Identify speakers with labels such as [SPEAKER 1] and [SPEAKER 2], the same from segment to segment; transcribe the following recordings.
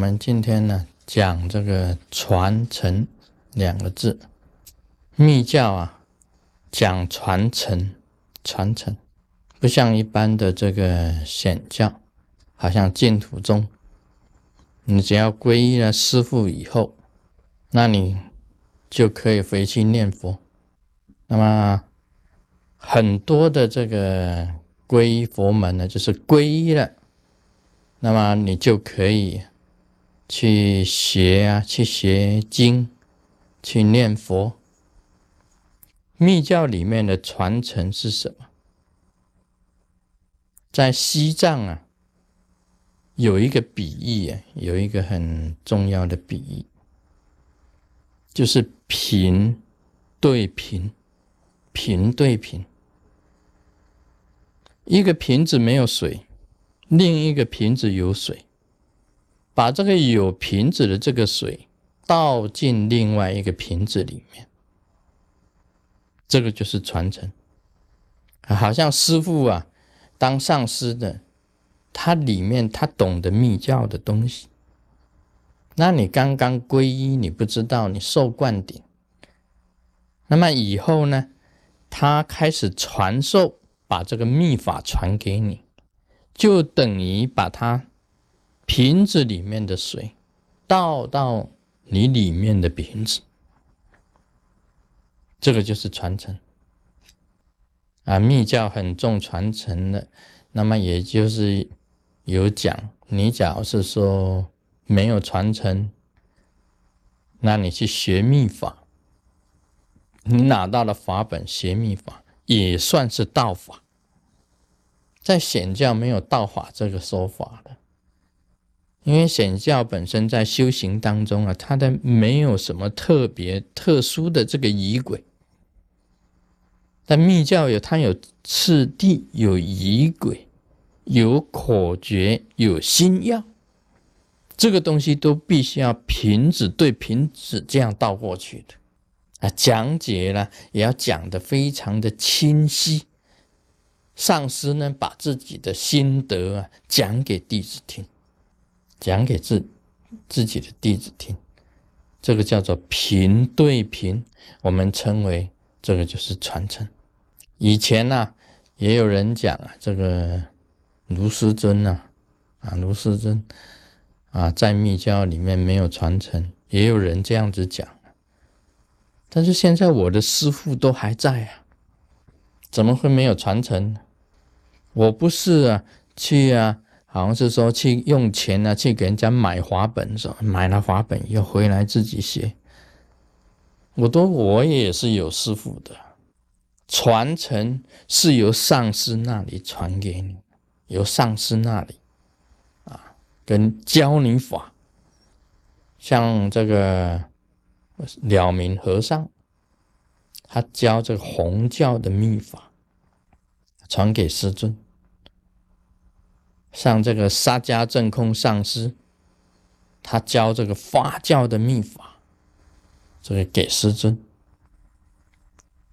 [SPEAKER 1] 我们今天呢讲这个传承两个字，密教啊讲传承，传承不像一般的这个显教，好像净土宗，你只要皈依了师父以后，那你就可以回去念佛。那么很多的这个皈依佛门呢，就是皈依了。那么你就可以去学啊，去学经，去念佛。密教里面的传承是什么？在西藏啊，有一个比喻啊，有一个很重要的比喻，就是瓶对瓶，瓶对瓶，一个瓶子没有水。另一个瓶子有水，把这个有瓶子的这个水倒进另外一个瓶子里面，这个就是传承。好像师傅啊，当上师的，他里面他懂得密教的东西。那你刚刚皈依，你不知道，你受灌顶，那么以后呢，他开始传授，把这个秘法传给你。就等于把它瓶子里面的水倒到你里面的瓶子，这个就是传承啊。密教很重传承的，那么也就是有讲，你假如是说没有传承，那你去学秘法，你拿到了法本学秘法，也算是道法。在显教没有道法这个说法的，因为显教本身在修行当中啊，它的没有什么特别特殊的这个仪轨，但密教有它有次第、有仪轨、有口诀、有心药，这个东西都必须要瓶子对瓶子这样倒过去的。啊，讲解呢也要讲的非常的清晰。上师呢，把自己的心得啊讲给弟子听，讲给自自己的弟子听，这个叫做平对平，我们称为这个就是传承。以前呢，也有人讲啊，这个卢师尊呐，啊卢师尊啊，在密教里面没有传承，也有人这样子讲。但是现在我的师父都还在啊，怎么会没有传承呢？我不是啊，去啊，好像是说去用钱啊，去给人家买华本，是吧买了华本又回来自己写。我都我也是有师傅的，传承是由上师那里传给你，由上师那里啊，跟教你法。像这个了明和尚，他教这个红教的秘法。传给师尊，像这个沙迦正空上师，他教这个发教的秘法，这个给师尊。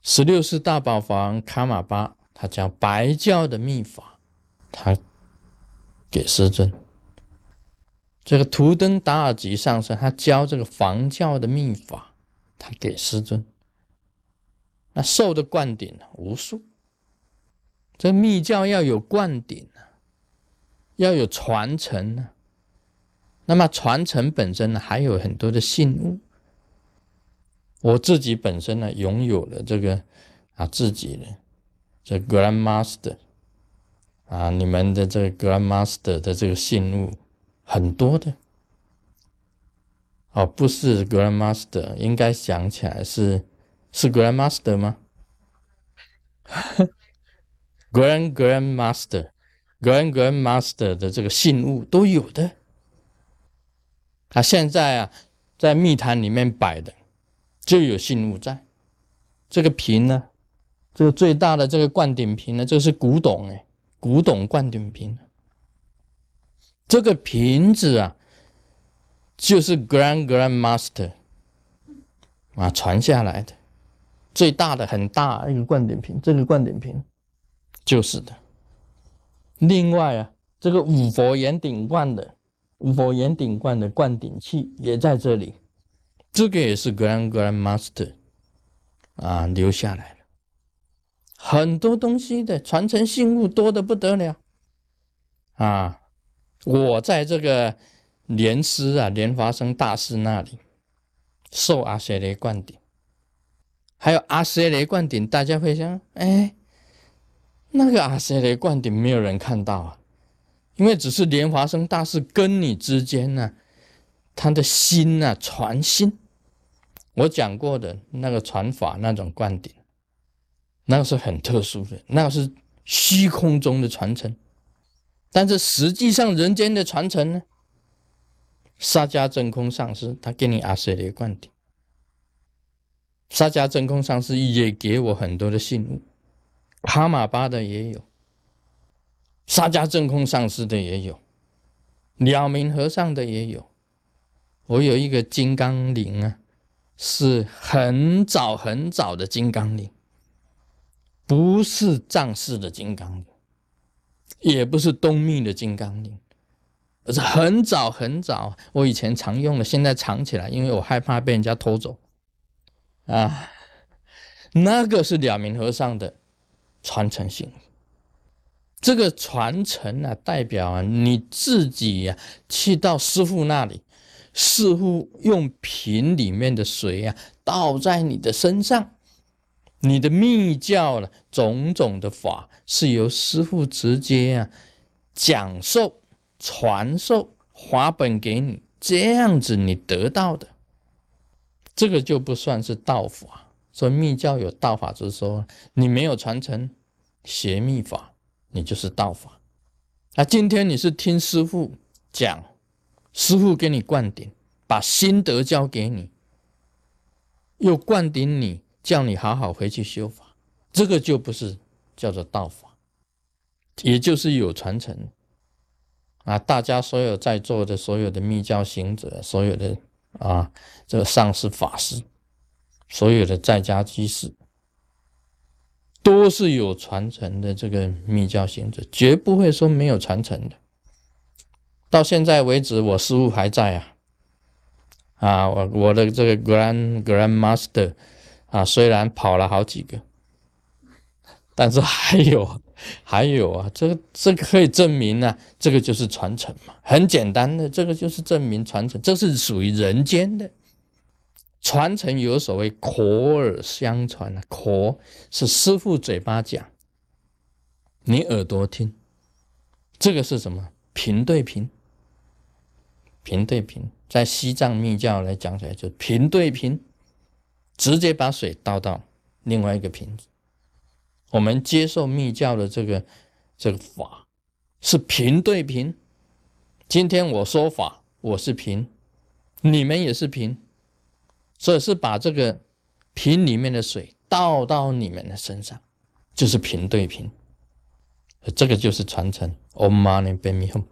[SPEAKER 1] 十六世大宝法王卡玛巴，他教白教的秘法，他给师尊。这个图登达尔吉上师，他教这个房教的秘法，他给师尊。那受的灌顶无数。这密教要有灌顶啊，要有传承呢。那么传承本身呢，还有很多的信物。我自己本身呢，拥有了这个啊，自己的这 Grand Master 啊，你们的这个 Grand Master 的这个信物很多的。哦，不是 Grand Master，应该想起来是是 Grand Master 吗？Grand Grand Master, Grand Grand Master 的这个信物都有的。他现在啊，在密坛里面摆的就有信物在。这个瓶呢，这个最大的这个灌顶瓶呢，这是古董哎，古董灌顶瓶。这个瓶子啊，就是 Grand Grand Master 啊传下来的最大的很大一个灌顶瓶，这个灌顶瓶。就是的。另外啊，这个五佛岩顶冠的五佛岩顶冠的灌顶器也在这里，这个也是 Grand Grand Master 啊留下来了，很多东西的传承信物多的不得了啊！我在这个莲师啊莲华生大师那里受阿舍雷灌顶，还有阿舍雷灌顶，大家会想，哎，那个阿舍雷灌顶没有人看到啊。因为只是莲华生大师跟你之间呢，他的心呐传心，我讲过的那个传法那种观点，那个是很特殊的，那个是虚空中的传承，但是实际上人间的传承呢，沙迦真空上师他给你阿舍利灌顶，沙迦真空上师也给我很多的信物，哈马巴的也有。沙迦真空上师的也有，了明和尚的也有。我有一个金刚铃啊，是很早很早的金刚铃，不是藏式的金刚铃，也不是东密的金刚铃，而是很早很早。我以前常用的，现在藏起来，因为我害怕被人家偷走。啊，那个是了明和尚的传承性。这个传承啊，代表啊你自己呀，去到师傅那里，师傅用瓶里面的水啊，倒在你的身上，你的密教了种种的法，是由师傅直接啊讲授、传授法本给你，这样子你得到的，这个就不算是道法。说密教有道法，就是说你没有传承邪密法。你就是道法，那今天你是听师傅讲，师傅给你灌顶，把心得教给你，又灌顶你，叫你好好回去修法，这个就不是叫做道法，也就是有传承啊！大家所有在座的所有的密教行者，所有的啊，这个上师法师，所有的在家居士。都是有传承的，这个密教行者绝不会说没有传承的。到现在为止，我师傅还在啊，啊，我我的这个 Grand Grand Master 啊，虽然跑了好几个，但是还有还有啊，这个这个可以证明呢，这个就是传承嘛，很简单的，这个就是证明传承，这是属于人间的。传承有所谓口耳相传啊，口是师傅嘴巴讲，你耳朵听，这个是什么？平对平，平对平，在西藏密教来讲起来，就平对平，直接把水倒到另外一个瓶子。我们接受密教的这个这个法是平对平，今天我说法，我是平，你们也是平。所以是把这个瓶里面的水倒到你们的身上，就是瓶对瓶，这个就是传承。Om Mani p a m e Hum。